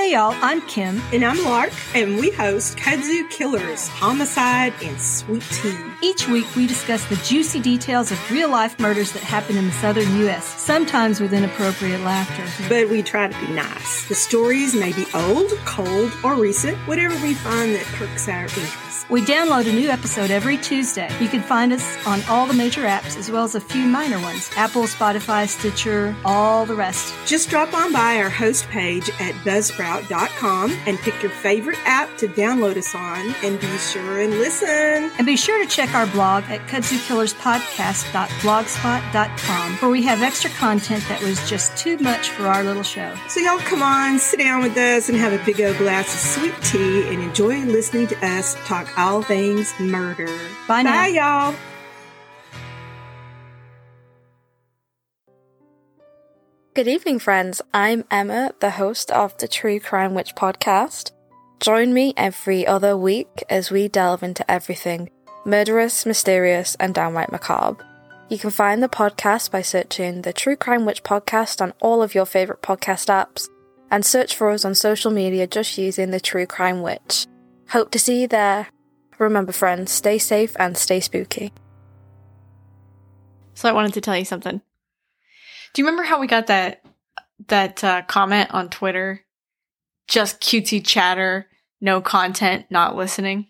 Hey y'all, I'm Kim. And I'm Lark, and we host Kudzu Killers, Homicide, and Sweet Tea. Each week we discuss the juicy details of real life murders that happen in the southern U.S., sometimes with inappropriate laughter. But we try to be nice. The stories may be old, cold, or recent, whatever we find that perks our interest. We download a new episode every Tuesday. You can find us on all the major apps as well as a few minor ones Apple, Spotify, Stitcher, all the rest. Just drop on by our host page at buzzsprout.com and pick your favorite app to download us on and be sure and listen. And be sure to check our blog at kudzukillerspodcast.blogspot.com where we have extra content that was just too much for our little show. So y'all come on, sit down with us and have a big old glass of sweet tea and enjoy listening to us talk all things murder. Bye now. Bye, y'all. Good evening, friends. I'm Emma, the host of the True Crime Witch podcast. Join me every other week as we delve into everything murderous, mysterious, and downright macabre. You can find the podcast by searching the True Crime Witch podcast on all of your favourite podcast apps and search for us on social media just using the True Crime Witch. Hope to see you there. Remember, friends, stay safe and stay spooky. So I wanted to tell you something. Do you remember how we got that that uh, comment on Twitter? Just cutesy chatter, no content, not listening.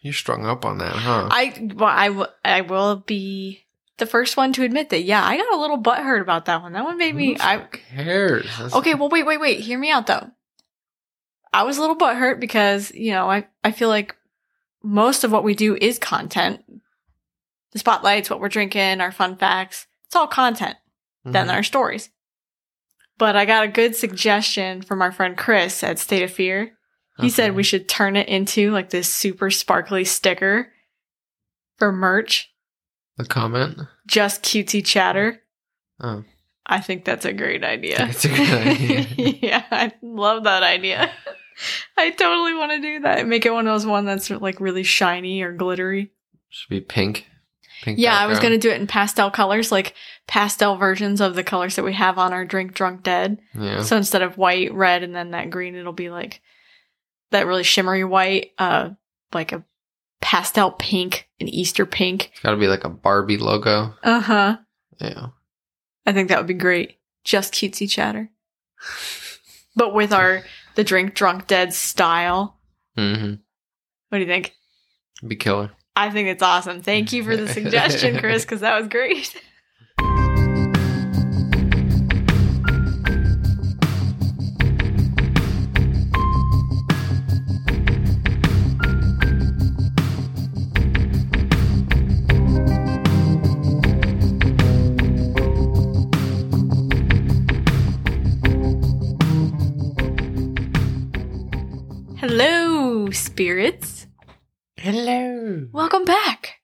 You're strung up on that, huh? I well, I w- I will be the first one to admit that. Yeah, I got a little butthurt about that one. That one made me. Who I cares? That's- okay. Well, wait, wait, wait. Hear me out though. I was a little butthurt because you know I I feel like most of what we do is content. The spotlights, what we're drinking, our fun facts. It's all content. Than Mhm. our stories. But I got a good suggestion from our friend Chris at State of Fear. He said we should turn it into like this super sparkly sticker for merch. the comment. Just cutesy chatter. Oh. oh, I think that's a great idea. It's a good idea. yeah, I love that idea. I totally want to do that. Make it one of those one that's like really shiny or glittery. should be pink. Pink. Yeah, I was going to do it in pastel colors, like pastel versions of the colors that we have on our Drink Drunk Dead. Yeah. So instead of white, red, and then that green, it'll be like that really shimmery white, uh, like a pastel pink, an Easter pink. It's got to be like a Barbie logo. Uh huh. Yeah. I think that would be great. Just cutesy chatter, but with our the Drink Drunk Dead style. Mm-hmm. What do you think? Be killer. I think it's awesome. Thank you for the suggestion, Chris, because that was great. Hello, spirits. Hello. Welcome back.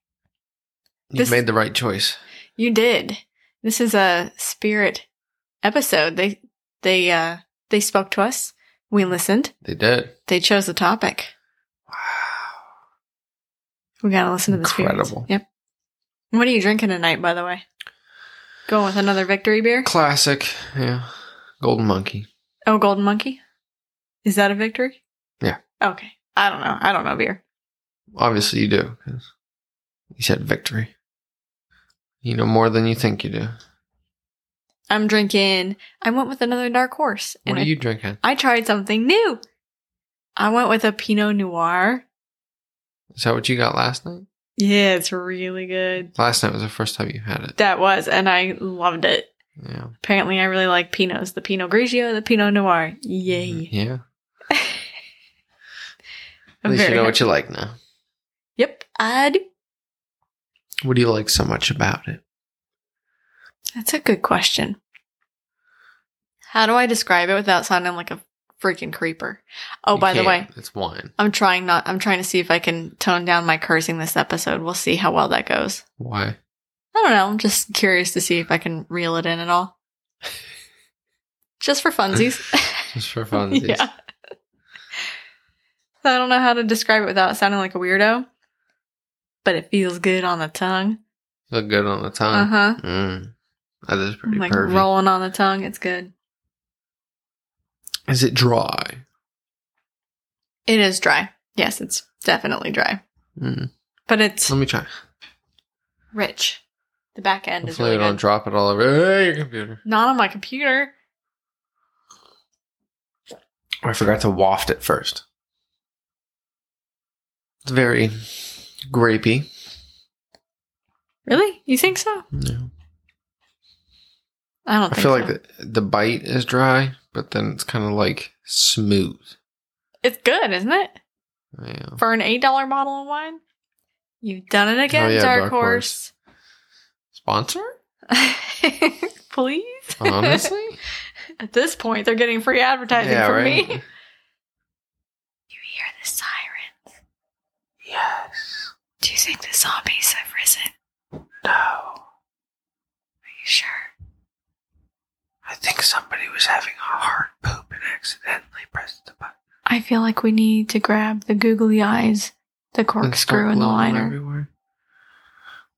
You This- made the right choice. You did. This is a spirit episode. They they uh they spoke to us. We listened. They did. They chose the topic. Wow. We gotta listen to the spirits. Incredible. Yep. What are you drinking tonight, by the way? Going with another victory beer? Classic. Yeah. Golden Monkey. Oh, Golden Monkey. Is that a victory? Yeah. Okay. I don't know. I don't know beer. Obviously, you do. 'cause you said victory. You know more than you think you do. I'm drinking. I went with another dark horse. What are I, you drinking? I tried something new. I went with a Pinot Noir. Is that what you got last night? Yeah, it's really good. Last night was the first time you had it. That was, and I loved it. Yeah. Apparently, I really like Pinots. The Pinot Grigio, the Pinot Noir. Yay. Mm-hmm. Yeah. At least you know what you like now. Yep, I do. What do you like so much about it? That's a good question. How do I describe it without sounding like a freaking creeper? Oh, You by the way, it's wine. I'm trying not. I'm trying to see if I can tone down my cursing this episode. We'll see how well that goes. Why? I don't know. I'm just curious to see if I can reel it in at all. Just for funsies. Just for funsies. yeah. I don't know how to describe it without sounding like a weirdo, but it feels good on the tongue. Look good on the tongue. Uh huh. Mm. That is pretty Like pervy. rolling on the tongue. It's good. Is it dry? It is dry. Yes, it's definitely dry. Mm. But it's Let me try. rich. The back end is Hopefully, really you don't good. drop it all over hey, your computer. Not on my computer. I forgot to waft it first. It's very grapey. Really? You think so? Yeah. I don't I feel so. like the, the bite is dry, but then it's kind of like smooth. It's good, isn't it? Yeah. For an $8 bottle of wine? You've done it again, Oh, yeah, Dark, Dark Horse. Sponsor? Please? Honestly? At this point, they're getting free advertising yeah, from right? me. You hear the sirens? Yes. Do you think the zombies have risen? No. Are you sure? I think somebody was having a hard poop and accidentally pressed the button. I feel like we need to grab the googly eyes, the corkscrew, and the liner. Everywhere.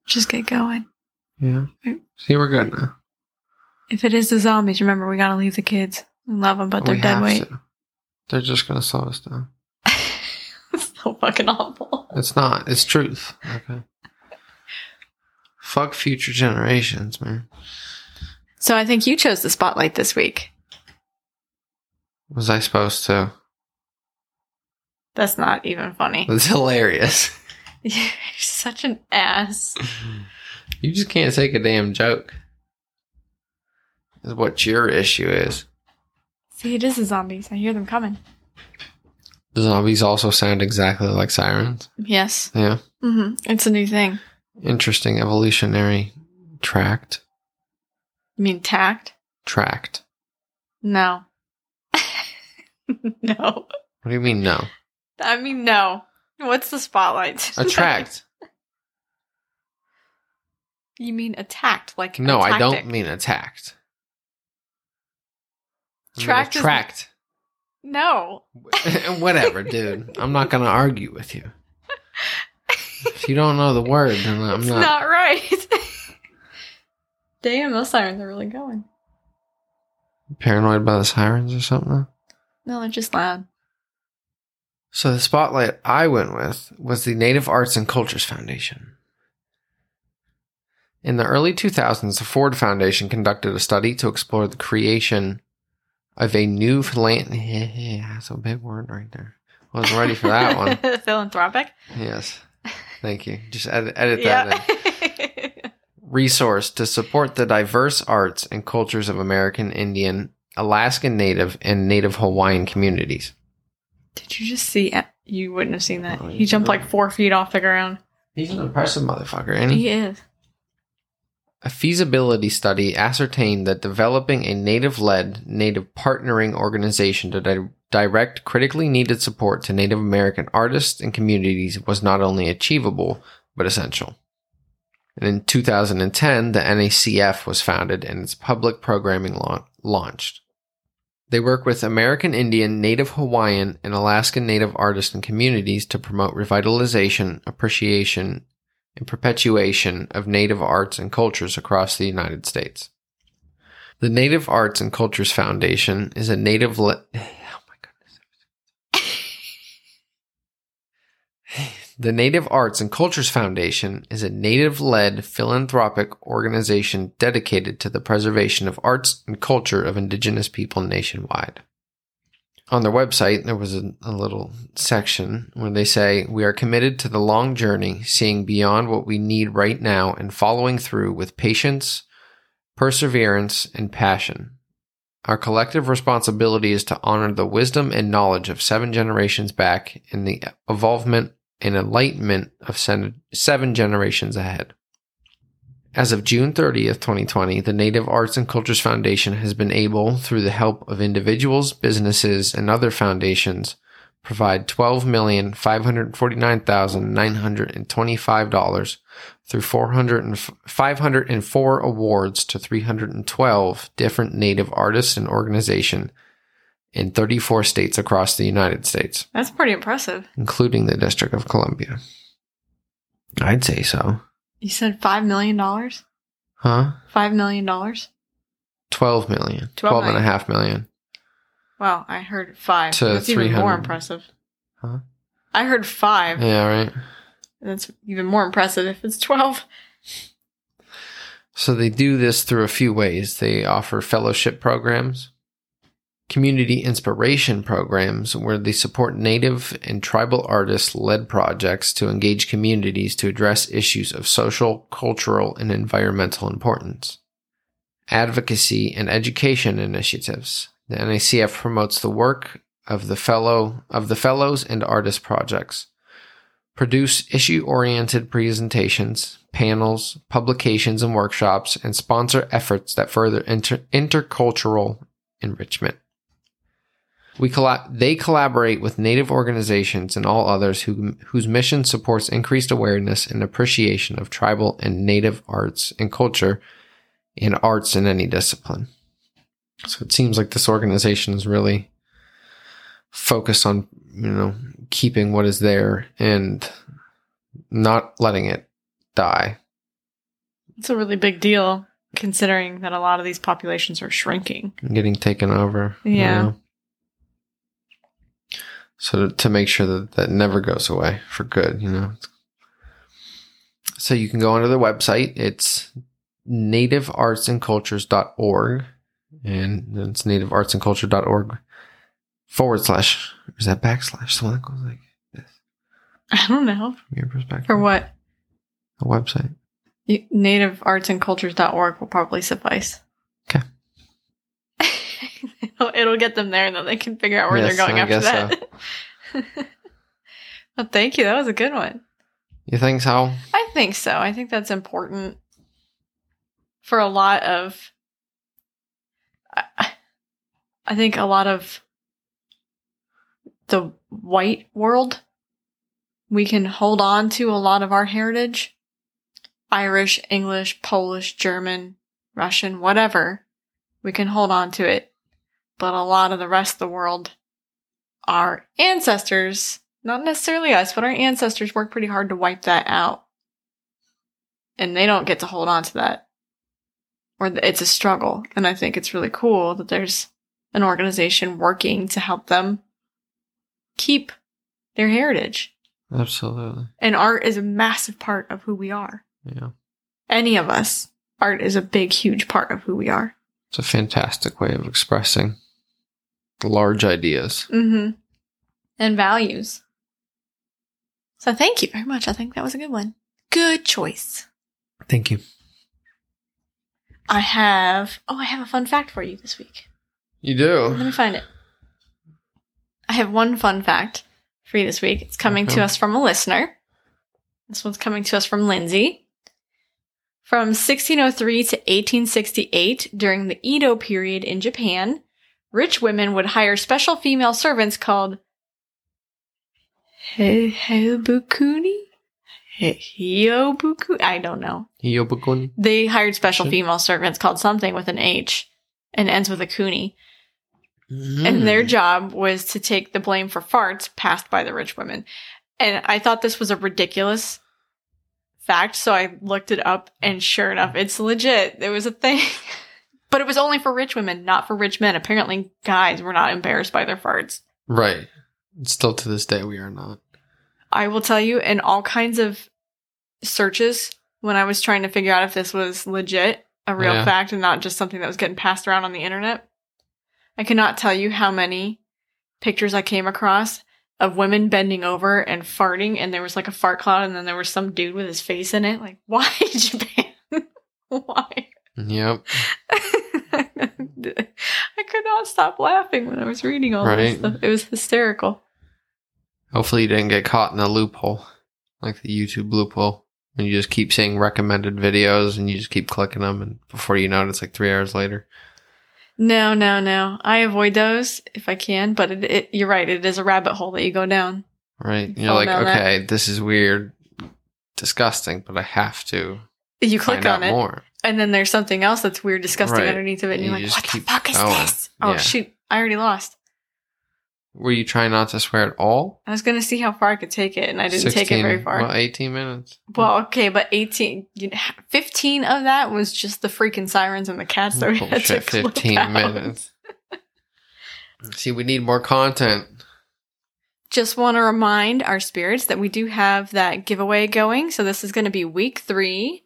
Just get going. Yeah. See, we're good now. If it is the zombies, remember we gotta leave the kids. We love them, but they're We dead weight. to. They're just gonna slow us down. So fucking awful. It's not. It's truth. Okay. Fuck future generations, man. So I think you chose the spotlight this week. Was I supposed to? That's not even funny. It's hilarious. You're such an ass. You just can't take a damn joke. Is what your issue is. See, it is the zombies. I hear them coming. Zombies also sound exactly like sirens. Yes. Yeah. hmm It's a new thing. Interesting evolutionary tract. You mean tact? Tract. No. no. What do you mean no? I mean, no. What's the spotlight? Attract. you mean attacked, like no, I don't mean attacked. I mean Tract attract. No. Whatever, dude. I'm not gonna argue with you. If you don't know the word, then I'm it's not. not, right. Damn, those sirens are really going. paranoid by the sirens or something. No, they're just loud. So the spotlight I went with was the Native Arts and Cultures Foundation. In the early 2000s, the Ford Foundation conducted a study to explore the creation of a new philan- yeah, that's a big word right there. I Wasn't ready for that one. Philanthropic. Yes. Thank you. Just edit, edit that in. Yeah. Resource to support the diverse arts and cultures of American Indian, Alaskan Native, and Native Hawaiian communities. Did you just see? You wouldn't have seen that. Oh, he jumped did. like four feet off the ground. He's an impressive motherfucker, ain't he? He is. A feasibility study ascertained that developing a native led, native partnering organization to di- direct critically needed support to Native American artists and communities was not only achievable, but essential. And in 2010, the NACF was founded and its public programming lau- launched. They work with American Indian, Native Hawaiian, and Alaskan Native artists and communities to promote revitalization, appreciation, and perpetuation of Native arts and cultures across the United States. The Native Arts and Cultures Foundation is a native le- oh. The Native Arts and Cultures Foundation is a native led philanthropic organization dedicated to the preservation of arts and culture of indigenous people nationwide. On their website, there was a, a little section where they say, We are committed to the long journey, seeing beyond what we need right now and following through with patience, perseverance, and passion. Our collective responsibility is to honor the wisdom and knowledge of seven generations back and the evolvement and enlightenment of seven generations ahead. As of June 30th, 2020, the Native Arts and Cultures Foundation has been able, through the help of individuals, businesses, and other foundations, provide $12,549,925 through 400 and 504 awards to 312 different Native artists and organizations in 34 states across the United States, That's pretty impressive. including the District of Columbia. I'd say so. You said five million dollars. Huh? Five million dollars. 12 million. 12 12 and a half million. Well, I heard five. To That's even more impressive. Huh? I heard five. Yeah, right. That's even more impressive if it's 12. So they do this through a few ways. They offer fellowship programs, community inspiration programs where they support native and tribal artists led projects to engage communities to address issues of social, cultural, and environmental importance. Advocacy and education initiatives. The NACF promotes the work of the fellow of the fellows and artist projects produce issue oriented presentations, panels, publications, and workshops, and sponsor efforts that further inter- intercultural enrichment. We colla- they collaborate with Native organizations and all others who, whose mission supports increased awareness and appreciation of tribal and Native arts and culture and arts in any discipline. So it seems like this organization is really focused on, you know, keeping what is there and not letting it die. It's a really big deal considering that a lot of these populations are shrinking. and getting taken over. you Yeah. know. So to, to make sure that that never goes away for good, you know. So you can go onto their website. It's nativeartsandcultures.org and it's nativeartsandculture.org forward slash, is that backslash? So that goes like this I don't know. from your perspective. For what? A website. You- nativeartsandcultures.org will probably suffice. Okay. it'll, it'll get them there and then they can figure out where Yes, they're going I after guess that. well, thank you. That was a good one. You think so? I think so. I think that's important for a lot of. I- I think a lot of the white world, we can hold on to a lot of our heritage Irish, English, Polish, German, Russian, whatever. We can hold on to it. But a lot of the rest of the world, our ancestors, not necessarily us, but our ancestors worked pretty hard to wipe that out. And they don't get to hold on to that. Or th- it's a struggle. And I think it's really cool that there's an organization working to help them keep their heritage. Absolutely. And art is a massive part of who we are. Yeah. Any of us, art is a big, huge part of who we are. It's a fantastic way of expressing large ideas. Mm-hmm. And values. So thank you very much. I think that was a good one. Good choice. Thank you. I have, oh, I have a fun fact for you this week. You do? Let me find it. I have one fun fact for you this week. It's coming to us from a listener. This one's coming to us from Lindsay. From 1603 to 1868, during the Edo period in Japan, rich women would hire special female servants called he- Hebukuni? He- Hyobuku? I don't know. Hiyobukuni. They hired special Sure. female servants called something with an H and ends with a kuni. Mm. And their job was to take the blame for farts passed by the rich women. And I thought this was a ridiculous fact, so I looked it up, and sure enough, it's legit. There was a thing. but it was only for rich women, not for rich men. Apparently, guys were not embarrassed by their farts. Right. Still to this day, we are not. I will tell you, in all kinds of searches, when I was trying to figure out if this was legit, a real Yeah. fact, and not just something that was getting passed around on the internet, I cannot tell you how many pictures I came across of women bending over and farting, and there was like a fart cloud, and then there was some dude with his face in it. Like, why Japan? why? Yep. I could not stop laughing when I was reading all this stuff. It was hysterical. Hopefully, you didn't get caught in a loophole, like the YouTube loophole, and you just keep seeing recommended videos, and you just keep clicking them, and before you know it, it's like three hours later. No, no, no. I avoid those if I can, but it, it, you're right. It is a rabbit hole that you go down. Right? You You're like, down that. okay, this is weird, disgusting, but I have to You click on it, more. And then there's something else that's weird, disgusting Right. underneath of it, and And you're you like, just "What the keep fuck is going. this?" Oh Yeah. shoot! I already lost. Were you trying not to swear at all? I was gonna see how far I could take it, and I didn't take it very far. Well, 18 minutes. Well, okay, but 18, you know, 15 of that was just the freaking sirens and the cats that we had to Bullshit, clip 15 out. minutes. See, we need more content. Just want to remind our spirits that we do have that giveaway going. So this is going to be week three.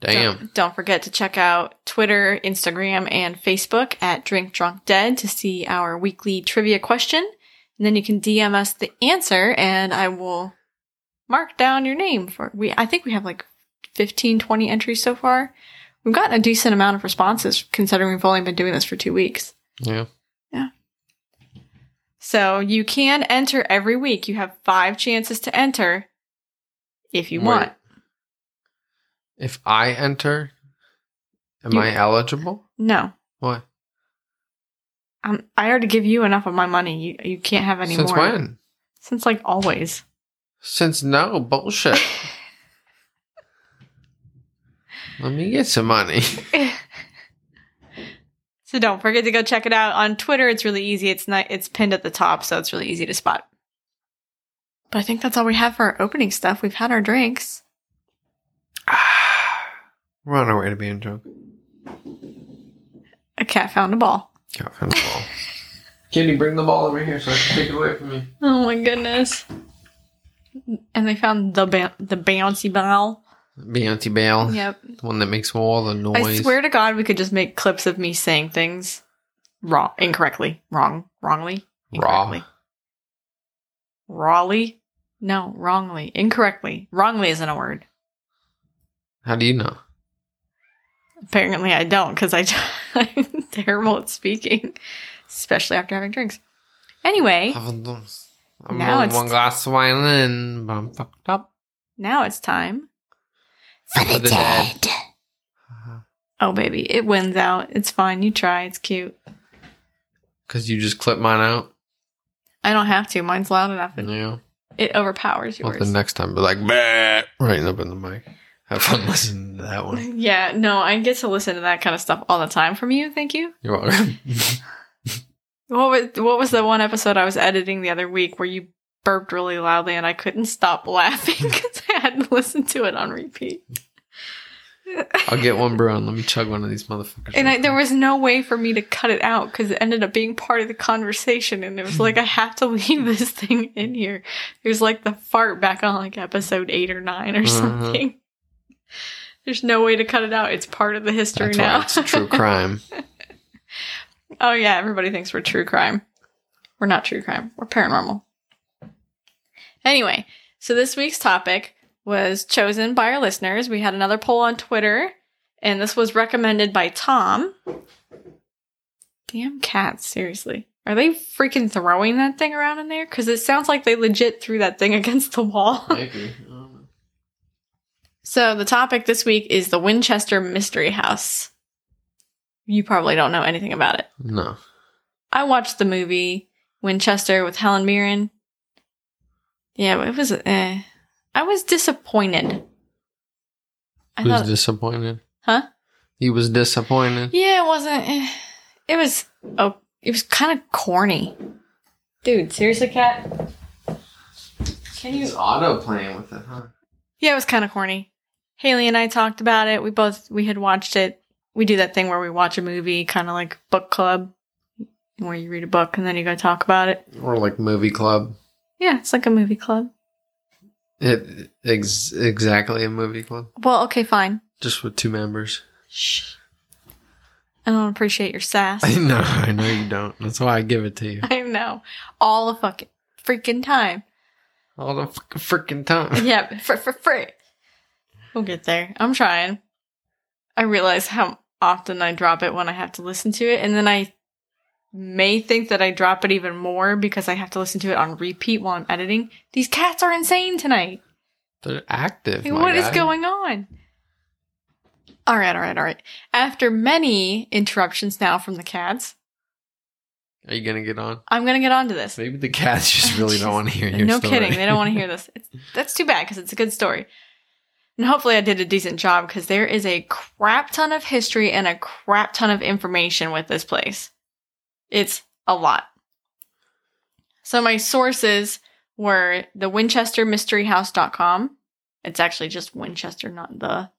Damn. Don't, don't forget to check out Twitter, Instagram, and Facebook at Drink Drunk Dead to see our weekly trivia question. And then you can DM us the answer and I will mark down your name for we I think we have like 15, 20 entries so far. We've gotten a decent amount of responses considering we've only been doing this for two weeks. Yeah. Yeah. So you can enter every week. You have five chances to enter if you Wait. want. If I enter, am You- I eligible? No. What? Um, I already give you enough of my money. You you can't have any Since more. Since when? Since like always. Since no bullshit. Let me get some money. So don't forget to go check it out on Twitter. It's really easy. It's not it's pinned at the top, so it's really easy to spot. But I think that's all we have for our opening stuff. We've had our drinks. We're on our way to being drunk. A cat found a ball. Got from the ball. Kitty, bring the ball over here so I can take it away from you. Oh my goodness. And they found the ba- the bouncy ball. Beyonce Bale. Yep. The one that makes all the noise. I swear to God, we could just make clips of me saying things wrong, incorrectly, wrong, wrongly, Raw. incorrectly. Rawly? No, wrongly, incorrectly. Wrongly isn't a word. How do you know? Apparently, I don't because I I'm terrible at speaking, especially after having drinks. Anyway, I'm Now it's- one glass of wine in, but I'm fucked up. now it's time. For the dead. Uh-huh. Oh, baby, it wins out. It's fine. You try. It's cute. Because you just clip mine out. I don't have to. Mine's loud enough. and Yeah. It overpowers yours. Well, the next time, be like, bah, right up in the mic. Have fun listening to that one. Yeah, no, I get to listen to that kind of stuff all the time from you. Thank you. You're welcome. What was what was the one episode I was editing the other week where you burped really loudly and I couldn't stop laughing because I had to listen to it on repeat. I'll get one brew and let me chug one of these motherfuckers. And I, there was no way for me to cut it out because it ended up being part of the conversation, and it was like I have to leave this thing in here. There's like the fart back on like episode eight or nine or Mhm. something. There's no way to cut it out. It's part of the history That's now. it's true crime. Oh yeah, everybody thinks we're true crime. We're not true crime. We're paranormal. Anyway, so this week's topic was chosen by our listeners. We had another poll on Twitter, and this was recommended by Tom. Damn cats, seriously. Are they freaking throwing that thing around in there? Because it sounds like they legit threw that thing against the wall. Maybe. So the topic this week is the Winchester Mystery House. You probably don't know anything about it. No. I watched the movie Winchester with Helen Mirren. Yeah, it was. Eh, I was disappointed. I Who's thought, disappointed? huh? He was disappointed. Yeah, it wasn't. eh, It was. Oh, it was kind of corny. Dude, seriously, cat. Can you? Otto playing with it, huh? Yeah, it was kind of corny. Haley and I talked about it. We both we had watched it. We do that thing where we watch a movie, kind of like book club, where you read a book and then you go talk about it. Or like movie club. Yeah, it's like a movie club. It ex- exactly a movie club, Well, okay, fine. just with two members. Shh. I don't appreciate your sass. I know, I know you don't. That's why I give it to you I know. All the fucking freaking time. all the fucking freaking time. Yeah, for for free. We'll get there. I'm trying. I realize how often I drop it when I have to listen to it, and then I may think that I drop it even more because I have to listen to it on repeat while I'm editing. These cats are insane tonight. They're active. Like, what is guy. going on? All right, all right, all right. After many interruptions now from the cats, Are you gonna get on? I'm gonna get on to this. Maybe the cats just really don't want to hear your no story. kidding. They don't want to hear this. It's, that's too bad because it's a good story. And hopefully I did a decent job because there is a crap ton of history and a crap ton of information with this place. It's a lot. So my sources were the WinchesterMysteryHouse.com. It's actually just Winchester, not the.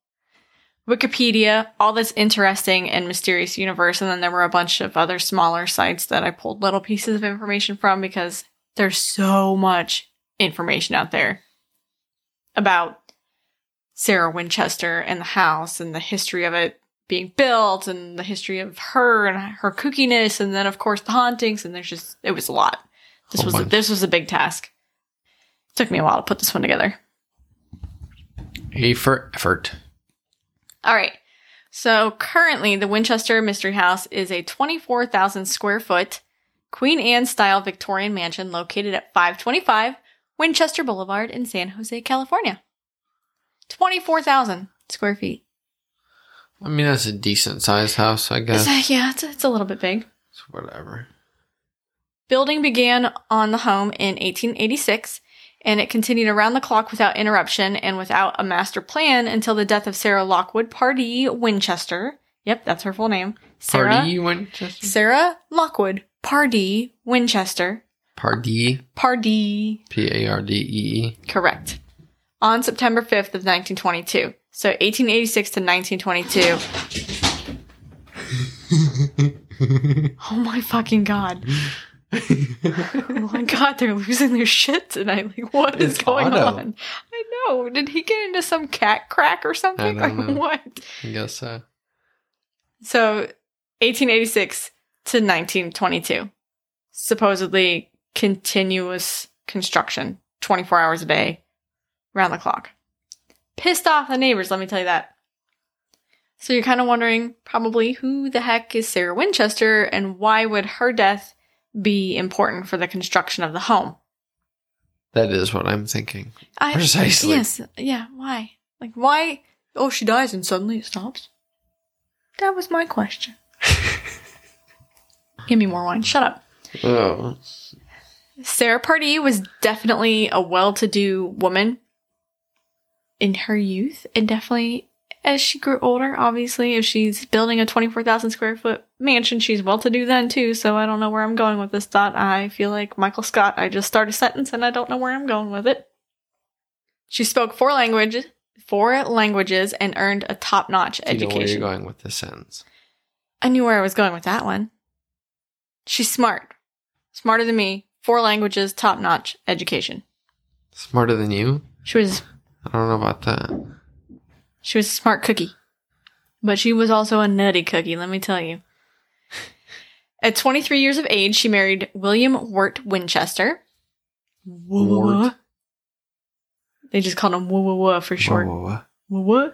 Wikipedia, all this interesting and mysterious universe, and then there were a bunch of other smaller sites that I pulled little pieces of information from because there's so much information out there about Sarah Winchester and the house and the history of it being built and the history of her and her kookiness and then of course the hauntings and there's just it was a lot. This Whole was a, this was a big task. It took me a while to put this one together. A for effort. All right. So currently, the Winchester Mystery House is a 24,000 square foot Queen Anne style Victorian mansion located at 525 Winchester Boulevard in San Jose, California. 24,000 square feet. I mean, that's a decent sized house, I guess. Is that- yeah, it's, it's a little bit big. It's whatever. Building began on the home in 1886, and it continued around the clock without interruption and without a master plan until the death of Sarah Lockwood Pardee Winchester. Yep, that's her full name. Sarah, Pardee Winchester? Sarah Lockwood Pardee Winchester. Pardee. Pardee. P A R D E E. Correct. On September 5th of 1922. So 1886 to 1922. oh my fucking god. Oh my god, they're losing their shit tonight. Like, what is It's going Otto. on? I know. Did he get into some cat crack or something? Like, know. what? I guess so. So, 1886 to 1922. Supposedly continuous construction, 24 hours a day, round the clock. Pissed off the neighbors, let me tell you that. So you're kind of wondering probably who the heck is Sarah Winchester and why would her death be important for the construction of the home? That is what I'm thinking. I, Precisely. Yes. Yeah. Why? Like, why? Oh, she dies and suddenly it stops. That was my question. Give me more wine. Shut up. Oh. Sarah Pardee was definitely a well-to-do woman in her youth, and definitely as she grew older. Obviously, if she's building a twenty-four thousand square foot mansion, she's well-to-do then too. So I don't know where I'm going with this thought. I feel like Michael Scott. I just start a sentence and I don't know where I'm going with it. She spoke four languages, four languages, and earned a top-notch education. you know where you're going with this sentence? I knew where I was going with that one. She's smart. Smarter than me. Four languages, top notch education. Smarter than you? She was I don't know about that. she was a smart cookie. But she was also a nutty cookie, let me tell you. At 23 years of age, she married William Wirt Winchester. Wirt. They just called him Woo for short. Whoa, whoa, Woo Woo.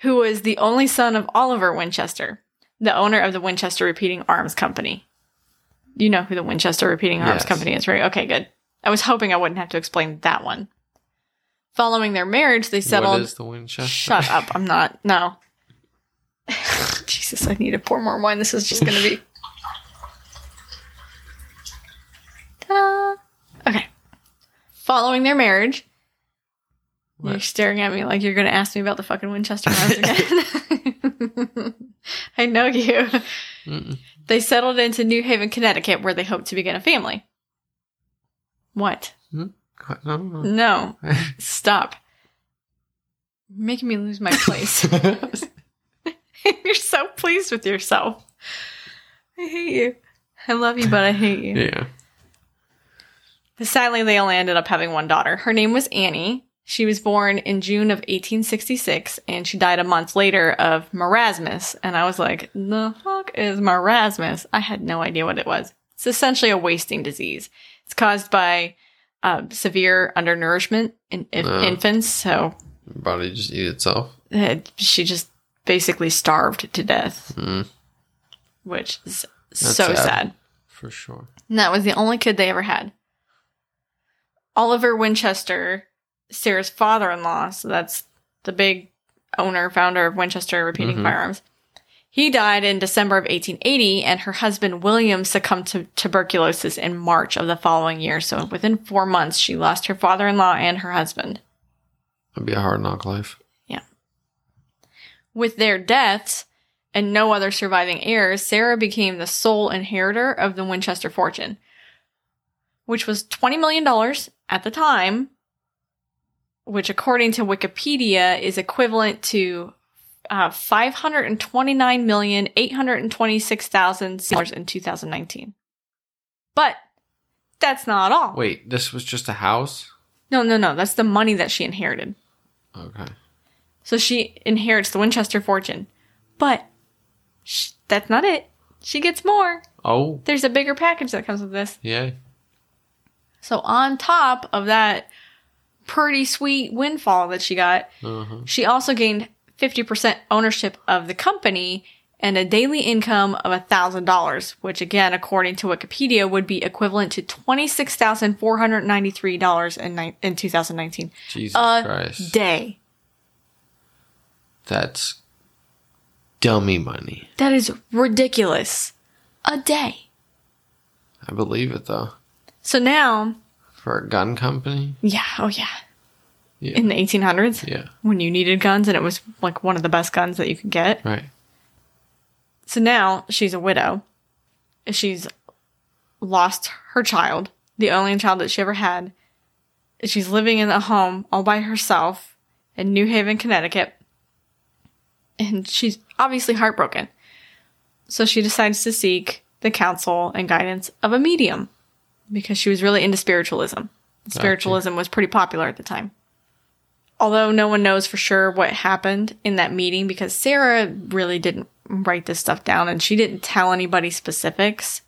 Who was the only son of Oliver Winchester, the owner of the Winchester Repeating Arms Company. You know who the Winchester Repeating Arms Yes. Company is, right? Okay, good. I was hoping I wouldn't have to explain that one. Following their marriage, they settled. What is the Winchester? Shut up! I'm not. No. Jesus, I need to pour more wine. This is just going to be. Ta-da! Okay. Following their marriage, you're staring at me like you're going to ask me about the fucking Winchester Arms again. I know you. Mm-mm. They settled into New Haven, Connecticut, where they hoped to begin a family. What? What? No, no. Stop. You're making me lose my place. You're so pleased with yourself. I hate you. I love you, but I hate you. yeah. Sadly, they only ended up having one daughter. Her name was Annie. She was born in June of 1866, and she died a month later of marasmus. And I was like, the fuck is marasmus? I had no idea what it was. It's essentially a wasting disease. It's caused by uh, severe undernourishment in, in Oh. infants. So Body just eat itself. uh, she just basically starved to death, Mm, which is That's so sad. sad. for sure. And that was the only kid they ever had. Oliver Winchester, Sarah's father in law, so that's the big owner, founder of Winchester Repeating Mhm. Firearms. He died in December of 1880, and her husband William succumbed to tuberculosis in March of the following year. So within four months, she lost her father in law and her husband. It'd be a hard knock life. Yeah. With their deaths and no other surviving heirs, Sarah became the sole inheritor of the Winchester fortune, which was $20 million at the time, which according to Wikipedia is equivalent to uh, five hundred and twenty nine million eight hundred and twenty six thousand dollars in two thousand nineteen. But that's not all. Wait, this was just a house? No, no, no. That's the money that she inherited. Okay. So she inherits the Winchester fortune. But sh- that's not it. She gets more. Oh, There's a bigger package that comes with this. yeah. So on top of that pretty sweet windfall that she got, Uh-huh. she also gained 50% ownership of the company and a daily income of $1,000, which again, according to Wikipedia, would be equivalent to $26,493 in, ni- in 2019. Jesus A Christ. day. That's dummy money. That is ridiculous. A day. I believe it though. So now, For a gun company? yeah, oh yeah. Yeah. In the 1800s, yeah. when you needed guns and it was like one of the best guns that you could get. Right. So now she's a widow. She's lost her child, the only child that she ever had. She's living in a home all by herself in New Haven, Connecticut. And she's obviously heartbroken. So she decides to seek the counsel and guidance of a medium because she was really into spiritualism. Spiritualism was pretty popular at the time. Although no one knows for sure what happened in that meeting because Sarah really didn't write this stuff down and she didn't tell anybody specifics.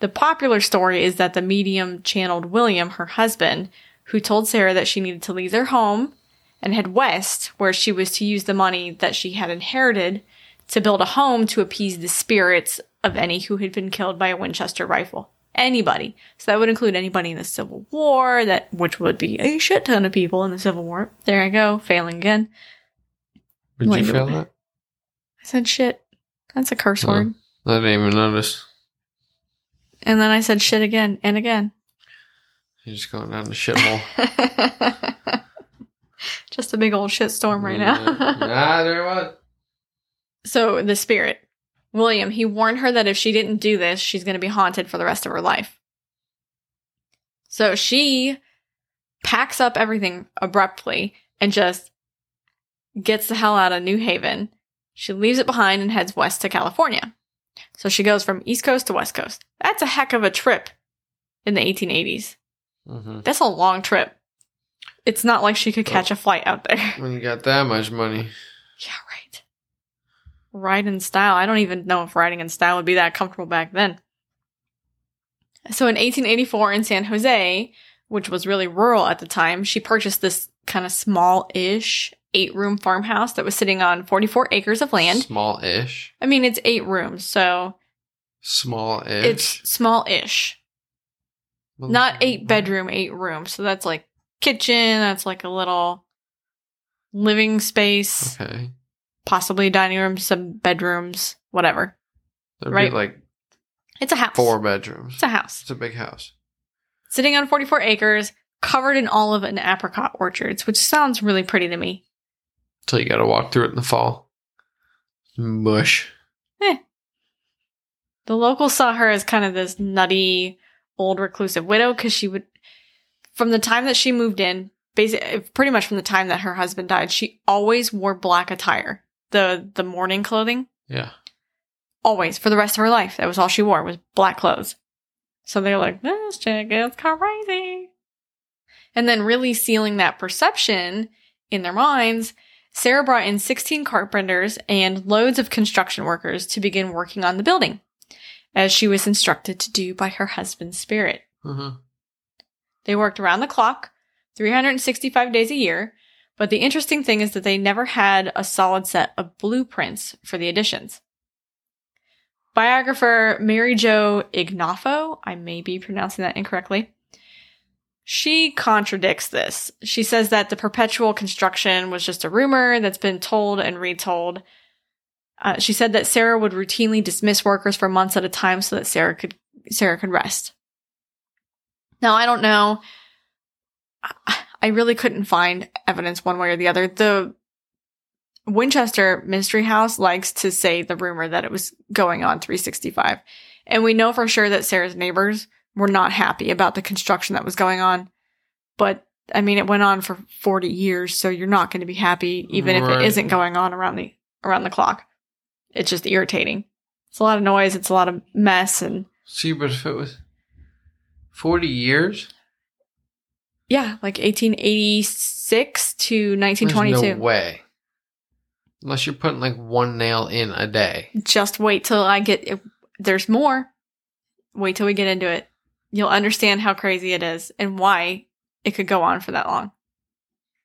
The popular story is that the medium channeled William, her husband, who told Sarah that she needed to leave their home and head west, where she was to use the money that she had inherited to build a home to appease the spirits of any who had been killed by a Winchester rifle. Anybody. So that would include anybody in the Civil War, that which would be a shit ton of people in the Civil War. There I go, failing again. Did Wait, you feel that? I said shit. That's a curse Oh. word. I didn't even notice. And then I said shit again and again. You're just going down the shithole. Just a big old shit storm right now. ah, there it was. So the spirit, William, he warned her that if she didn't do this, she's going to be haunted for the rest of her life. So she packs up everything abruptly and just gets the hell out of New Haven. She leaves it behind and heads west to California. So she goes from East Coast to West Coast. That's a heck of a trip in the 1880s. hmm That's a long trip. It's not like she could catch a flight out there. When you got that much money. Yeah, right. Ride in style. I don't even know if riding in style would be that comfortable back then. So in 1884 in San Jose, which was really rural at the time, she purchased this kind of small ish eight room farmhouse that was sitting on 44 acres of land. Small ish. I mean, it's eight rooms, so Small ish. it's small ish. Not eight bedroom, eight rooms. So that's like kitchen, that's like a little living space, Okay. Possibly dining room, some bedrooms, whatever. There'd Right. like It's a house. four bedrooms. It's a house. It's a big house. Sitting on 44 acres, covered in olive and apricot orchards, which sounds really pretty to me. Till you gotta walk through it in the fall. Mush. Eh. The locals saw her as kind of this nutty, old reclusive widow because she would, from the time that she moved in, basically, pretty much from the time that her husband died, she always wore black attire, the the mourning clothing, Yeah. always for the rest of her life. That was all she wore was black clothes. So they're like, this chick is crazy. And then really sealing that perception in their minds, Sarah brought in 16 carpenters and loads of construction workers to begin working on the building, as she was instructed to do by her husband's spirit. Uh-huh. They worked around the clock, 365 days a year, but the interesting thing is that they never had a solid set of blueprints for the additions. Biographer Mary Jo Ignoffo, I may be pronouncing that incorrectly, she contradicts this. She says that the perpetual construction was just a rumor that's been told and retold. Uh, she said that Sarah would routinely dismiss workers for months at a time so that Sarah could Sarah could rest. Now I don't know. I- really couldn't find evidence one way or the other. The Winchester Mystery House likes to say the rumor that it was going on 365. And we know for sure that Sarah's neighbors were not happy about the construction that was going on. But I mean, it went on for 40 years, so you're not going to be happy even if it isn't going on around the around the clock. It's just irritating. It's a lot of noise, it's a lot of mess and See, but if it was 40 years, yeah, like 1886 to there's 1922. no way. Unless you're putting like one nail in a day. Just wait till I get if there's more. Wait till we get into it. You'll understand how crazy it is and why it could go on for that long.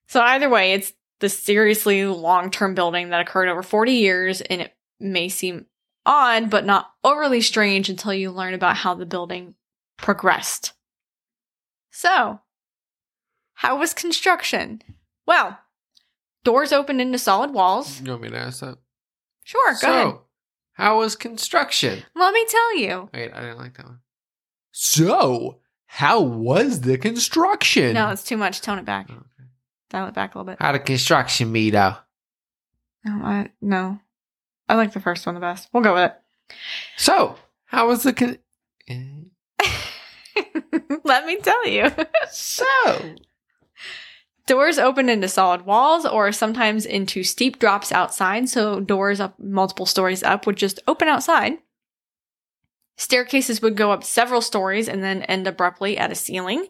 So either way, it's the seriously long-term building that occurred over 40 years and it may seem odd but not overly strange until you learn about how the building progressed. So, how was construction? Well, doors opened into solid walls. You want me to ask that? Sure, go so, ahead. how was construction? Let me tell you. Wait, I didn't like that one. So, how was the construction? No, it's too much. Tone it back. Okay. Dial it back a little bit. How the construction be though? No, I, no. I like the first one the best. We'll go with it. So, how was the con- Eh. Let me tell you. so? Doors open into solid walls or sometimes into steep drops outside. So doors up multiple stories up would just open outside. Staircases would go up several stories and then end abruptly at a ceiling.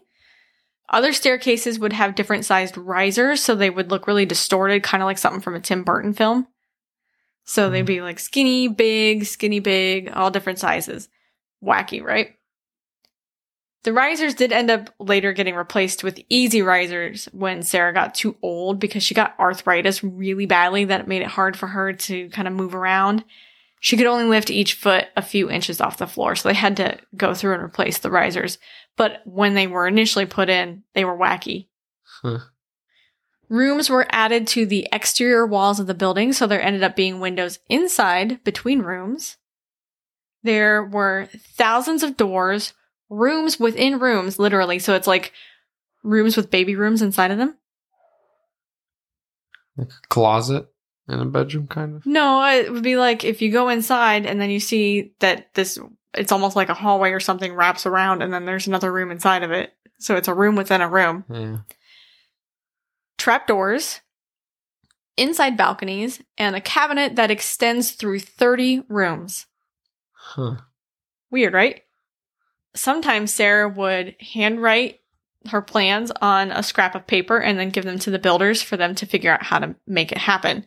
Other staircases would have different sized risers, so they would look really distorted, kind of like something from a Tim Burton film. So they'd hmm. be like skinny, big, skinny, big, all different sizes. Wacky, right? The risers did end up later getting replaced with easy risers when Sarah got too old because she got arthritis really badly that it made it hard for her to kind of move around. She could only lift each foot a few inches off the floor, so they had to go through and replace the risers. But when they were initially put in, they were wacky. Huh. Rooms were added to the exterior walls of the building, so there ended up being windows inside between rooms. There were thousands of doors, rooms within rooms, literally. So it's like rooms with baby rooms inside of them. Like a closet in a bedroom, kind of? No, it would be like if you go inside and then you see that this, it's almost like a hallway or something wraps around and then there's another room inside of it. So it's a room within a room. Yeah. Trapdoors, inside balconies, and a cabinet that extends through 30 rooms. Huh. Weird, right? Sometimes Sarah would handwrite her plans on a scrap of paper and then give them to the builders for them to figure out how to make it happen.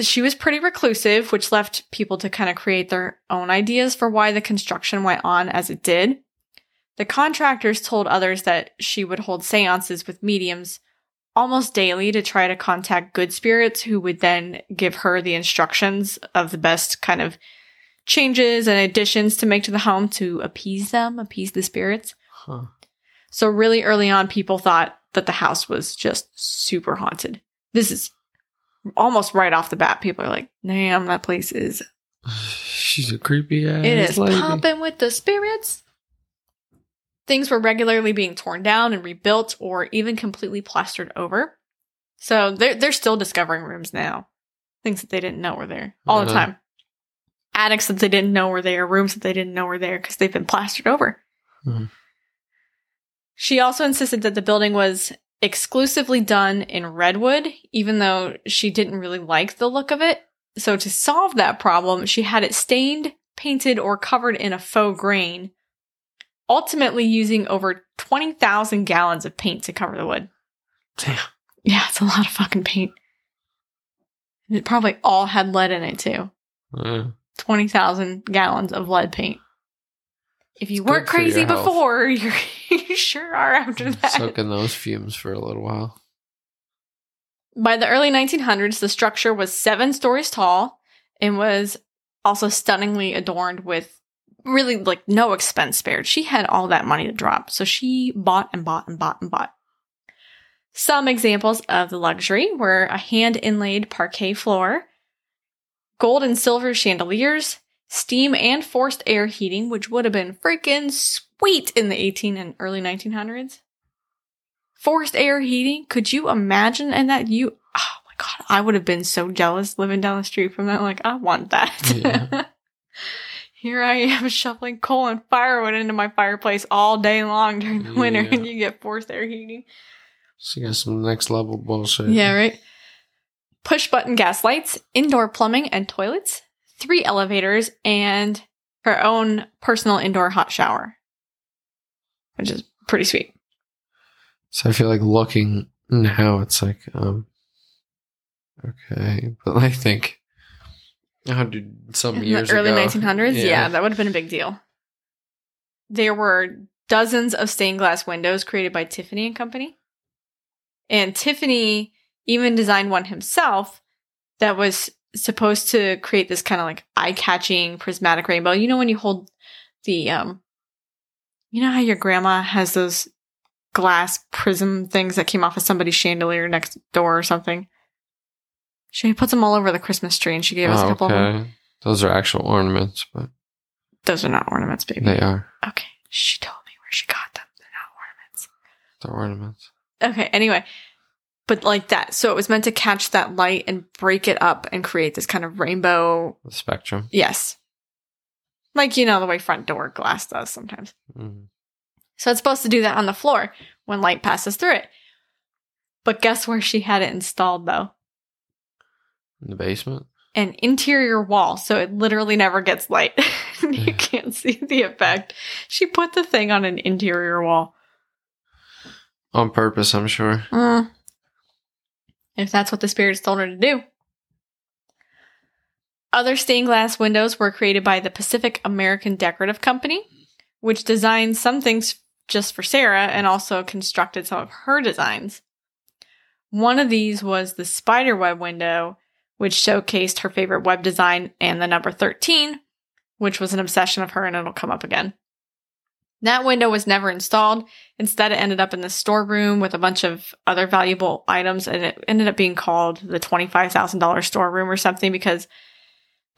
She was pretty reclusive, which left people to kind of create their own ideas for why the construction went on as it did. The contractors told others that she would hold seances with mediums almost daily to try to contact good spirits who would then give her the instructions of the best kind of changes and additions to make to the home to appease them, appease the spirits. Huh. So really early on, people thought that the house was just super haunted. This is almost right off the bat. People are like, damn, that place is, She's a creepy ass. it is lady. pumping with the spirits. Things were regularly being torn down and rebuilt or even completely plastered over. So they're, they're still discovering rooms now. Things that they didn't know were there all the Uh-huh. time. Attics that they didn't know were there, rooms that they didn't know were there because they've been plastered over. Mhm. She also insisted that the building was exclusively done in redwood, even though she didn't really like the look of it. So to solve that problem, she had it stained, painted, or covered in a faux grain, ultimately using over 20,000 gallons of paint to cover the wood. Damn. Yeah, it's a lot of fucking paint. And it probably all had lead in it too. Yeah. 20,000 gallons of lead paint. If you It's weren't for your crazy before, you're, you sure are after that. Soaking those fumes for a little while. By the early 1900s, the structure was seven stories tall and was also stunningly adorned with really like no expense spared. She had all that money to drop, so she bought and bought and bought and bought. Some examples of the luxury were a hand inlaid parquet floor, gold and silver chandeliers, steam and forced air heating, which would have been freaking sweet in the 18 and early 1900s forced air heating. Could you imagine? And that you, oh my God, I would have been so jealous living down the street from that. Like, I want that. Yeah. here I am shoveling coal and firewood into my fireplace all day long during the winter, Yeah. and you get forced air heating. She got some next level bullshit. Yeah, right. Push button gas lights, indoor plumbing and toilets, three elevators, and her own personal indoor hot shower, which is pretty sweet. So I feel like looking now, it's like, um, okay, but I think a hundred some In years early ago, 1900s, yeah. that would have been a big deal. There were dozens of stained glass windows created by Tiffany and Company. And Tiffany even designed one himself that was supposed to create this kind of like eye-catching prismatic rainbow. You know when you hold the um you know how your grandma has those glass prism things that came off of somebody's chandelier next door or something? She puts them all over the Christmas tree and she gave us a Oh, couple of them. okay. Those are actual ornaments, but Those are not ornaments, baby. they are. Okay. She told me where she got them. They're not ornaments. They're ornaments. Okay, anyway. But like that. So it was meant to catch that light and break it up and create this kind of rainbow. The spectrum. Yes. Like, you know, the way front door glass does sometimes. Mhm. So it's supposed to do that on the floor when light passes through it. But guess where she had it installed though? In the basement. An interior wall. So it literally never gets light. you can't see the effect. She put the thing on an interior wall. On purpose, I'm sure. Mm. If that's what the spirits told her to do. Other stained glass windows were created by the Pacific American Decorative Company, which designed some things just for Sarah and also constructed some of her designs. One of these was the spiderweb window, which showcased her favorite web design and the number 13, which was an obsession of her and it'll come up again. That window was never installed. Instead, it ended up in the storeroom with a bunch of other valuable items, and it ended up being called the $25,000 storeroom or something because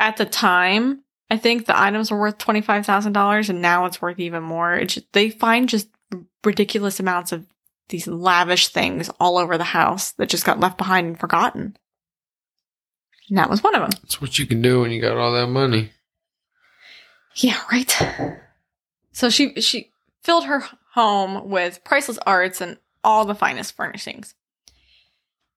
at the time, I think the items were worth $25,000, and now it's worth even more. It's they find just ridiculous amounts of these lavish things all over the house that just got left behind and forgotten. And that was one of them. That's what you can do when you got all that money. Yeah, right. So she she filled her home with priceless arts and all the finest furnishings.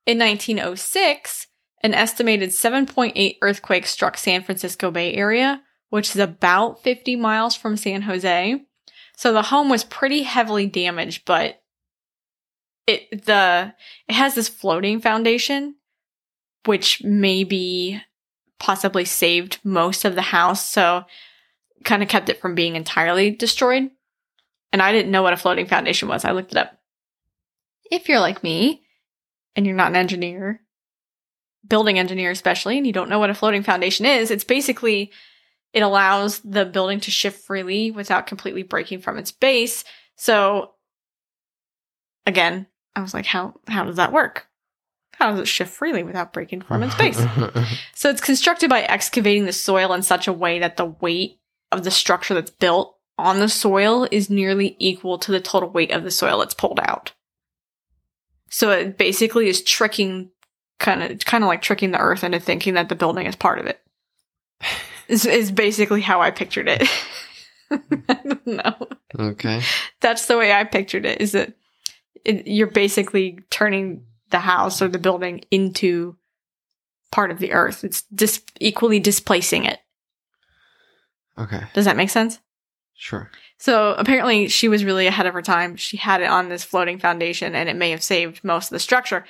In 1906, an estimated 7.8 earthquake struck San Francisco Bay Area, which is about 50 miles from San Jose. So the home was pretty heavily damaged, but it the it has this floating foundation which maybe possibly saved most of the house. So kind of kept it from being entirely destroyed. And I didn't know what a floating foundation was. I looked it up. If you're like me and you're not an engineer, building engineer especially, and you don't know what a floating foundation is, it's basically it allows the building to shift freely without completely breaking from its base. So again, I was like, how how does that work? How does it shift freely without breaking from its base? So it's constructed by excavating the soil in such a way that the weight of the structure that's built on the soil is nearly equal to the total weight of the soil that's pulled out. So it basically is tricking kind of kind of like tricking the earth into thinking that the building is part of it. Is is basically how I pictured it. I don't know. okay. That's the way I pictured it. Is that it, you're basically turning the house or the building into part of the earth. It's dis- equally displacing it. Okay. Does that make sense? Sure. So apparently she was really ahead of her time. She had it on this floating foundation and it may have saved most of the structure.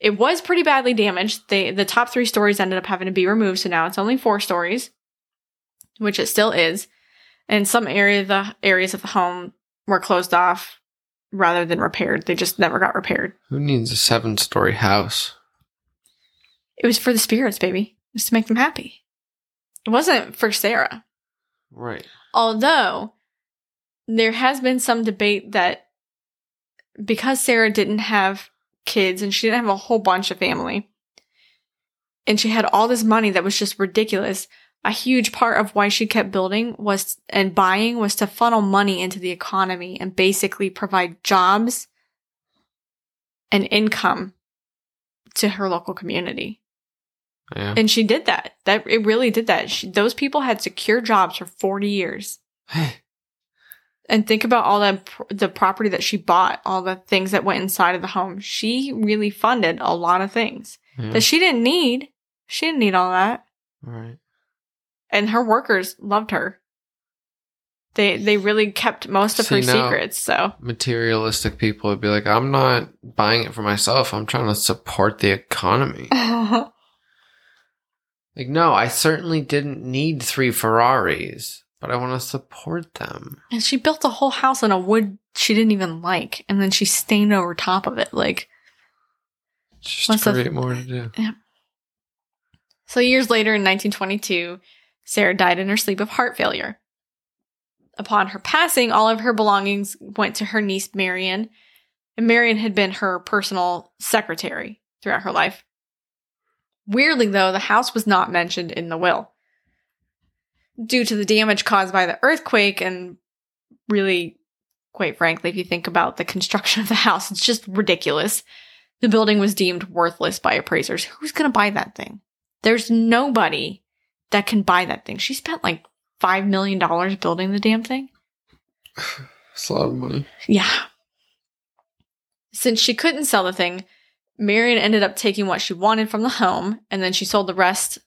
It was pretty badly damaged. They, the top three stories ended up having to be removed. So now it's only four stories, which it still is. And some area, the areas of the home were closed off rather than repaired. They just never got repaired. Who needs a seven story house? It was for the spirits, baby. It was to make them happy. It wasn't for Sarah. Right. Although there has been some debate that because Sarah didn't have kids and she didn't have a whole bunch of family, and she had all this money that was just ridiculous, a huge part of why she kept building was and buying was to funnel money into the economy and basically provide jobs and income to her local community. Yeah. And she did that. That it really did that. She, those people had secure jobs for 40 years. And think about all the the property that she bought, all the things that went inside of the home. She really funded a lot of things yeah. that she didn't need. She didn't need all that. Right. And her workers loved her. They they really kept most of her See, now- secrets. So Materialistic people would be like, I'm not buying it for myself. I'm trying to support the economy. Like, no, I certainly didn't need three Ferraris, but I want to support them. and she built a whole house in a wood she didn't even like, and then she stained over top of it. Like Just What's to the- create more to do. Yeah. so, years later in 1922, Sarah died in her sleep of heart failure. Upon her passing, all of her belongings went to her niece Marion, and Marion had been her personal secretary throughout her life. Weirdly, though, the house was not mentioned in the will. Due to the damage caused by the earthquake, and really, quite frankly, if you think about the construction of the house, it's just ridiculous. The building was deemed worthless by appraisers. Who's going to buy that thing? There's nobody that can buy that thing. She spent like $5 million building the damn thing. It's a lot of money. Yeah. Since she couldn't sell the thing, Marion ended up taking what she wanted from the home and then she sold the rest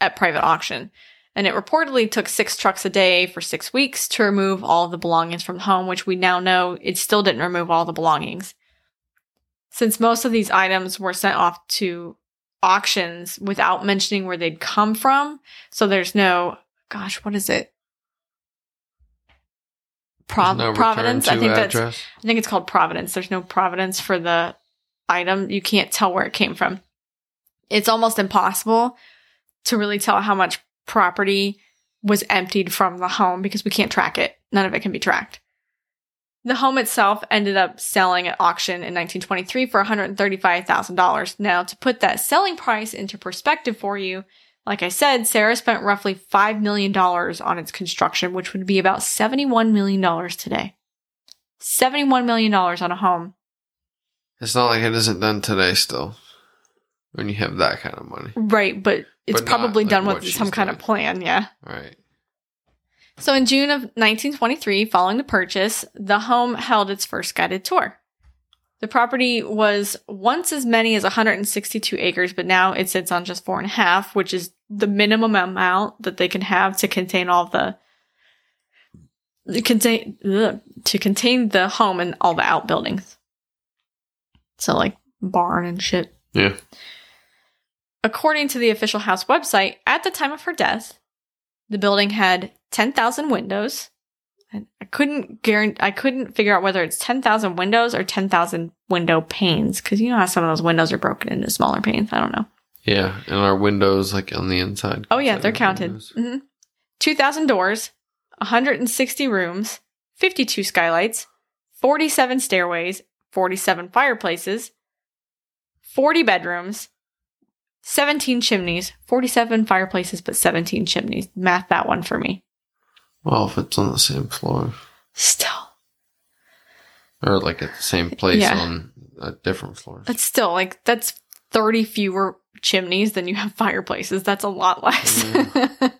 at private auction. And it reportedly took six trucks a day for six weeks to remove all the belongings from the home, which we now know it still didn't remove all the belongings. Since most of these items were sent off to auctions without mentioning where they'd come from, so there's no, gosh, what is it? Prov- no Providence. I think to that's address. I think it's called Providence. There's no Providence for the item. You can't tell where it came from. It's almost impossible to really tell how much property was emptied from the home because we can't track it. None of it can be tracked. The home itself ended up selling at auction in 1923 for $135,000. Now, to put that selling price into perspective for you, like I said, Sarah spent roughly $5 million on its construction, which would be about $71 million today. $71 million on a home. It's not like it isn't done today still. When you have that kind of money. Right, but it's But not, probably like, done with some kind of plan, yeah. Right. So in June of 1923, following the purchase, the home held its first guided tour. The property was once as many as 162 acres, but now it sits on just four and a half, which is the minimum amount that they can have to contain all the contain ugh, to contain the home and all the outbuildings. So like barn and shit. Yeah. According to the official house website, at the time of her death, the building had 10,000 windows. And I couldn't guarantee, I couldn't figure out whether it's 10,000 windows or 10,000 window panes because you know how some of those windows are broken into smaller panes. I don't know. Yeah. And our windows like on the inside. Oh yeah, they're counted. windows. hmm 2,000 doors, 160 rooms, 52 skylights, 47 stairways, 47 fireplaces, 40 bedrooms, 17 chimneys, 47 fireplaces, but 17 chimneys. Math that one for me. Well, if it's on the same floor. Still. Or like at the same place Yeah. on a different floor. That's still like, that's 30 fewer chimneys than you have fireplaces. That's a lot less.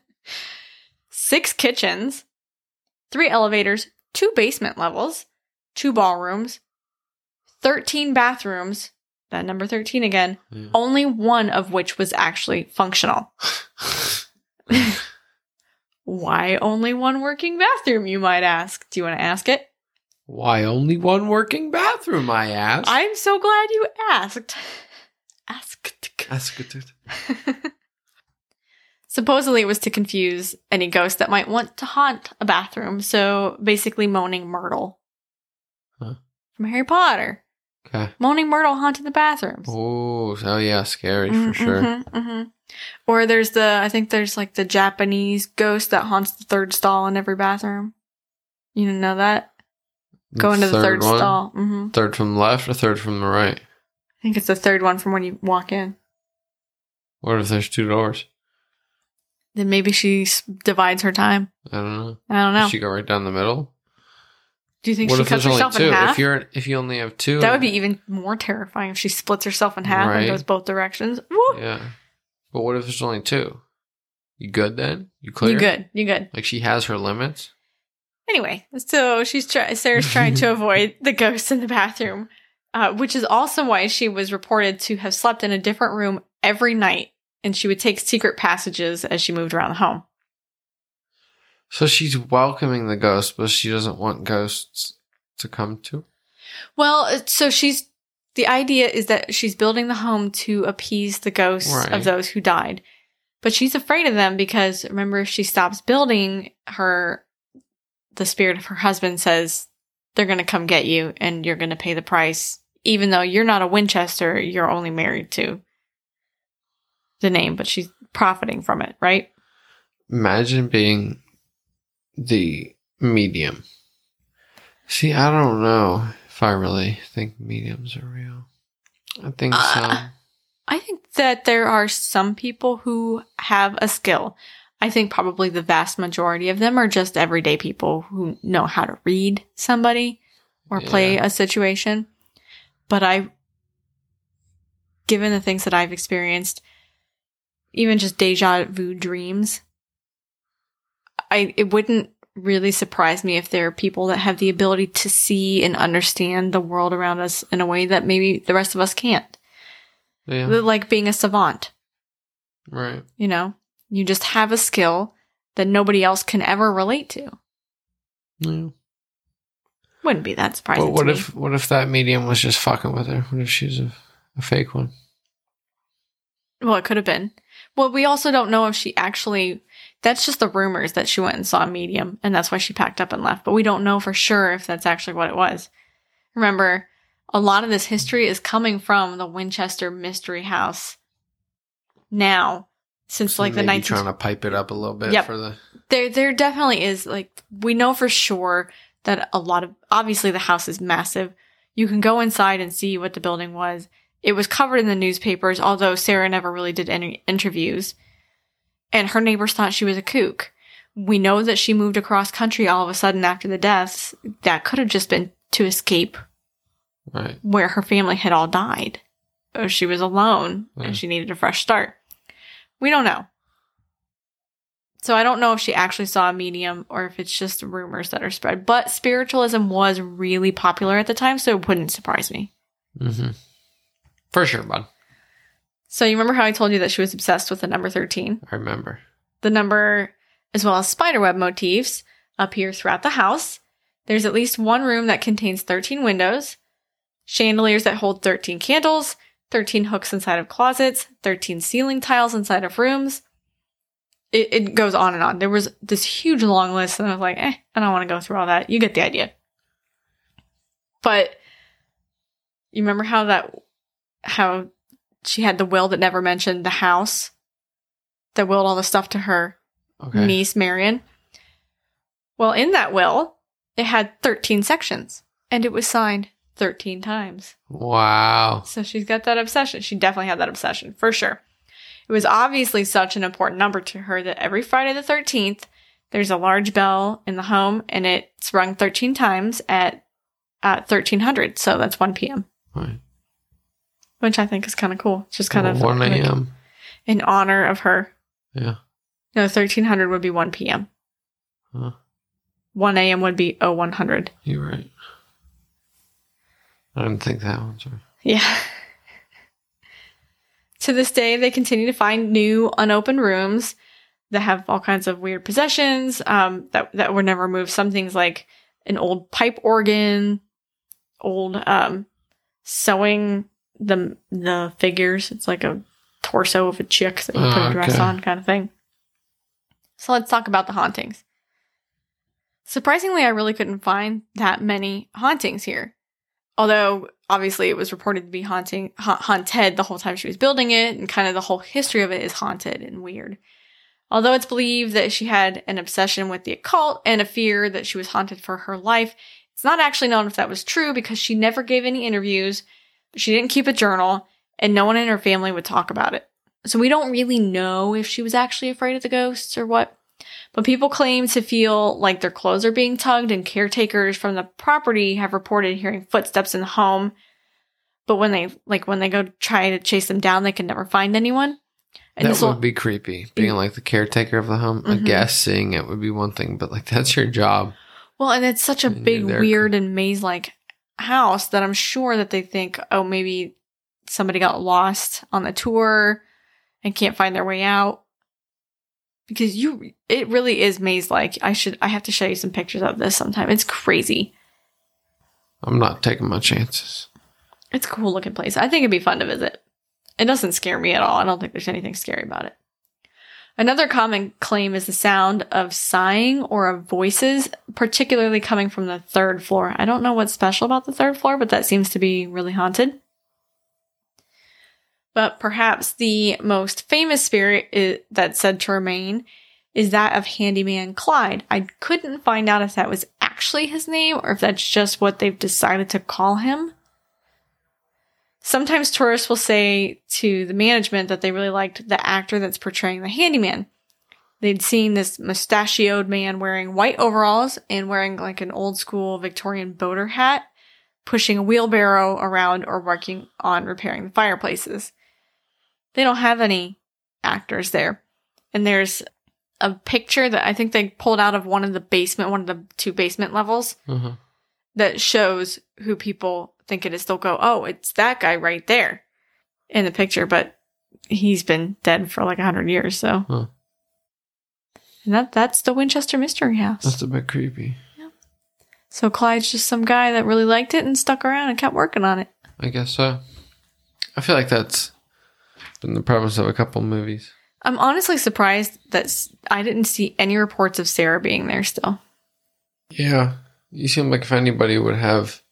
Six kitchens, three elevators, two basement levels, two ballrooms, 13 bathrooms. That number 13 again. Yeah. Only one of which was actually functional. Why only one working bathroom, you might ask? Do you want to ask it? Why only one working bathroom, I asked. I'm so glad you asked. Asked. Asked. it. Supposedly, it was to confuse any ghost that might want to haunt a bathroom. So basically, Moaning Myrtle Huh. from Harry Potter. Okay. Moaning Myrtle haunted the bathrooms. Oh, oh yeah, scary Mm, for sure. mhm, mhm. Or there's the, I think there's like the Japanese ghost that haunts the third stall in every bathroom. You didn't know that? Go into the third stall. hmm Third from the left or third from the right? I think it's the third one from when you walk in. What if there's two doors? Then maybe she s- divides her time. I don't know. I don't know. Does she go right down the middle? Do you think what she cuts herself two? in half? If you're if you only have two, That would be even more terrifying if she splits herself in half Right. and goes both directions. Woo! yeah. But what if there's only two? You good then? You clear? You good? You good? Like she has her limits. Anyway, so she's try- Sarah's trying to avoid the ghosts in the bathroom, uh, which is also why she was reported to have slept in a different room every night, and she would take secret passages as she moved around the home. So she's welcoming the ghosts, but she doesn't want ghosts to come to. Well, so she's the idea is that she's building the home to appease the ghosts Right. of those who died. But she's afraid of them because remember if she stops building her the spirit of her husband says they're going to come get you and you're going to pay the price even though you're not a Winchester, you're only married to the name, but she's profiting from it, right? Imagine being the medium. See, I don't know if I really think mediums are real. I think Uh, some. I think that there are some people who have a skill. I think probably the vast majority of them are just everyday people who know how to read somebody or play Yeah. a situation. But I, given the things that I've experienced, even just deja vu dreams, I it wouldn't really surprise me if there are people that have the ability to see and understand the world around us in a way that maybe the rest of us can't Yeah, like being a savant, right. you know? You just have a skill that nobody else can ever relate to. Yeah. Wouldn't be that surprising. But what if what if that medium was just fucking with her? What if she's a, a fake one? Well, it could have been. Well, we also don't know if she actually. That's just the rumors that she went and saw a medium, and that's why she packed up and left. But we don't know for sure if that's actually what it was. Remember, a lot of this history is coming from the Winchester Mystery House. Now, since like the Maybe 19 trying to pipe it up a little bit Yep. for the there there definitely is like we know for sure that a lot of obviously the house is massive you can go inside and see what the building was it was covered in the newspapers although sarah never really did any interviews and her neighbors thought she was a kook we know that she moved across country all of a sudden after the deaths that could have just been to escape right. where her family had all died or she was alone Yeah. and she needed a fresh start we don't know so I don't know if she actually saw a medium or if it's just rumors that are spread. But spiritualism was really popular at the time, so it wouldn't surprise me. Mm-hmm. For sure, bud. So you remember how I told you that she was obsessed with the number 13? I remember. The number, as well as spiderweb motifs, appear throughout the house. There's at least one room that contains 13 windows, chandeliers that hold 13 candles, 13 hooks inside of closets, 13 ceiling tiles inside of rooms. It, it goes on and on. There was this huge long list, and I was like, eh, I don't want to go through all that. You get the idea. But you remember how that, how she had the will that never mentioned the house that willed all the stuff to her Okay. niece Marion. Well, in that will, it had 13 sections and it was signed 13 times. Wow. So she's got that obsession. She definitely had that obsession for sure. It was obviously such an important number to her that every Friday the 13th, there's a large bell in the home and it's rung 13 times at uh, 1300. So that's 1 p.m., Right. Which I think is kind of cool. It's just kind of 1 like a.m. in honor of her. Yeah. No, 1300 would be 1 p.m. Huh. 1 a.m. would be 0100. You're right. I didn't think that one. Sorry. Yeah. to this day, they continue to find new unopened rooms that have all kinds of weird possessions um, that that were never moved. Some things like an old pipe organ, old um, sewing the the figures. It's like a torso of a chick that you put a ah, dress okay. on, kind of thing. So let's talk about the hauntings. Surprisingly, I really couldn't find that many hauntings here although obviously it was reported to be haunting ha- haunted the whole time she was building it and kind of the whole history of it is haunted and weird although it's believed that she had an obsession with the occult and a fear that she was haunted for her life it's not actually known if that was true because she never gave any interviews she didn't keep a journal and no one in her family would talk about it so we don't really know if she was actually afraid of the ghosts or what but people claim to feel like their clothes are being tugged, and caretakers from the property have reported hearing footsteps in the home. But when they like when they go try to chase them down, they can never find anyone. And that would be creepy. Being like the caretaker of the home, a Mhm. guest seeing it would be one thing, but like that's your job. well, and it's such a And big, weird, and maze like house that I'm sure that they think, oh, maybe somebody got lost on the tour and can't find their way out. Because you, it really is maze like. I should, I have to show you some pictures of this sometime. It's crazy. I'm not taking my chances. It's a cool looking place. I think it'd be fun to visit. It doesn't scare me at all. I don't think there's anything scary about it. Another common claim is the sound of sighing or of voices, particularly coming from the third floor. I don't know what's special about the third floor, but that seems to be really haunted. But perhaps the most famous spirit i that's said to remain is that of handyman Clyde. I couldn't find out if that was actually his name or if that's just what they've decided to call him. Sometimes tourists will say to the management that they really liked the actor that's portraying the handyman. They'd seen this mustachioed man wearing white overalls and wearing like an old school Victorian boater hat, pushing a wheelbarrow around or working on repairing the fireplaces. They don't have any actors there. And there's a picture that I think they pulled out of one of the basement, one of the two basement levels Uh-huh. That shows who people think it is. They'll go, oh, it's that guy right there in the picture, but he's been dead for like a hundred years. So, Huh. and that that's the Winchester Mystery House. That's a bit creepy. so Clyde's just some guy that really liked it and stuck around and kept working on it. I guess so. I feel like that's been the premise of a couple movies. I'm honestly surprised that I didn't see any reports of Sarah being there still. Yeah. You seem like if anybody would have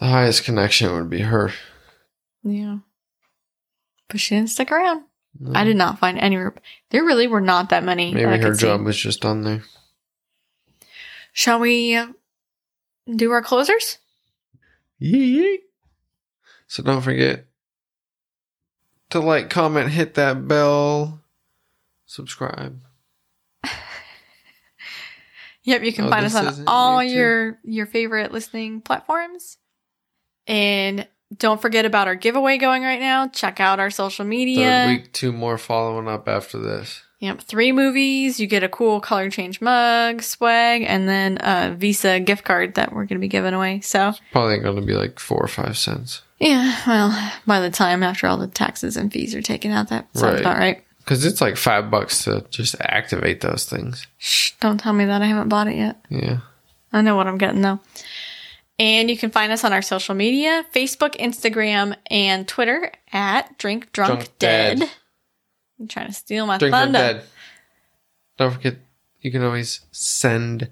the highest connection, it would be her. Yeah, but she didn't stick around. I did not find any. There really were not that many. that Maybe her could see. job was just on there. Shall we do our closers? Yee. So don't forget to like, comment, hit that bell, subscribe. Yep, you can Oh, find us on all YouTube? your your favorite listening platforms. And don't forget about our giveaway going right now. Check out our social media. Third week, two more following up after this. Yep, three movies. You get a cool color change mug, swag, and then a Visa gift card that we're going to be giving away. So, Probably going to be like four or five cents. yeah, well, by the time after all the taxes and fees are taken out, that sounds Right. about right. Because it's like five bucks to just activate those things. Shh, don't tell me that. I haven't bought it yet. Yeah. I know what I'm getting though. And you can find us on our social media Facebook, Instagram, and Twitter at Drink Drunk, Drunk Dead. Dead. I'm trying to steal my Drink Drunk thunder. Dead. Don't forget, you can always send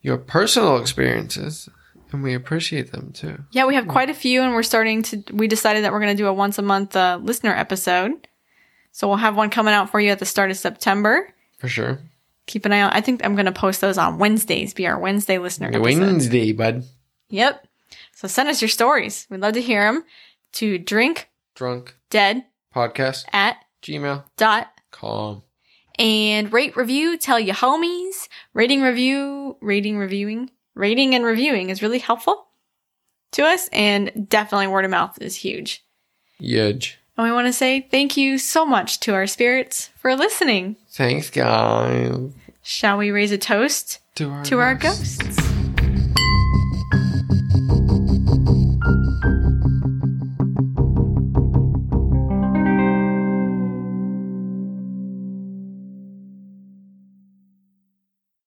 your personal experiences, and we appreciate them too. Yeah, we have quite a few, and we're starting to. We decided that we're going to do a once a month uh, listener episode. So we'll have one coming out for you at the start of September. For sure. Keep an eye out. I think I'm going to post those on Wednesdays. Be our Wednesday listener. Wednesday, bud. Yep. So send us your stories. We'd love to hear them to drink Drunk dead podcast. at Gmail. dot com. and rate review tell your homies rating review rating reviewing rating and reviewing is really helpful to us and definitely word of mouth is huge Yudge. And we want to say thank you so much to our spirits for listening Thanks, guys. shall we raise a toast To our, to our ghosts. ghosts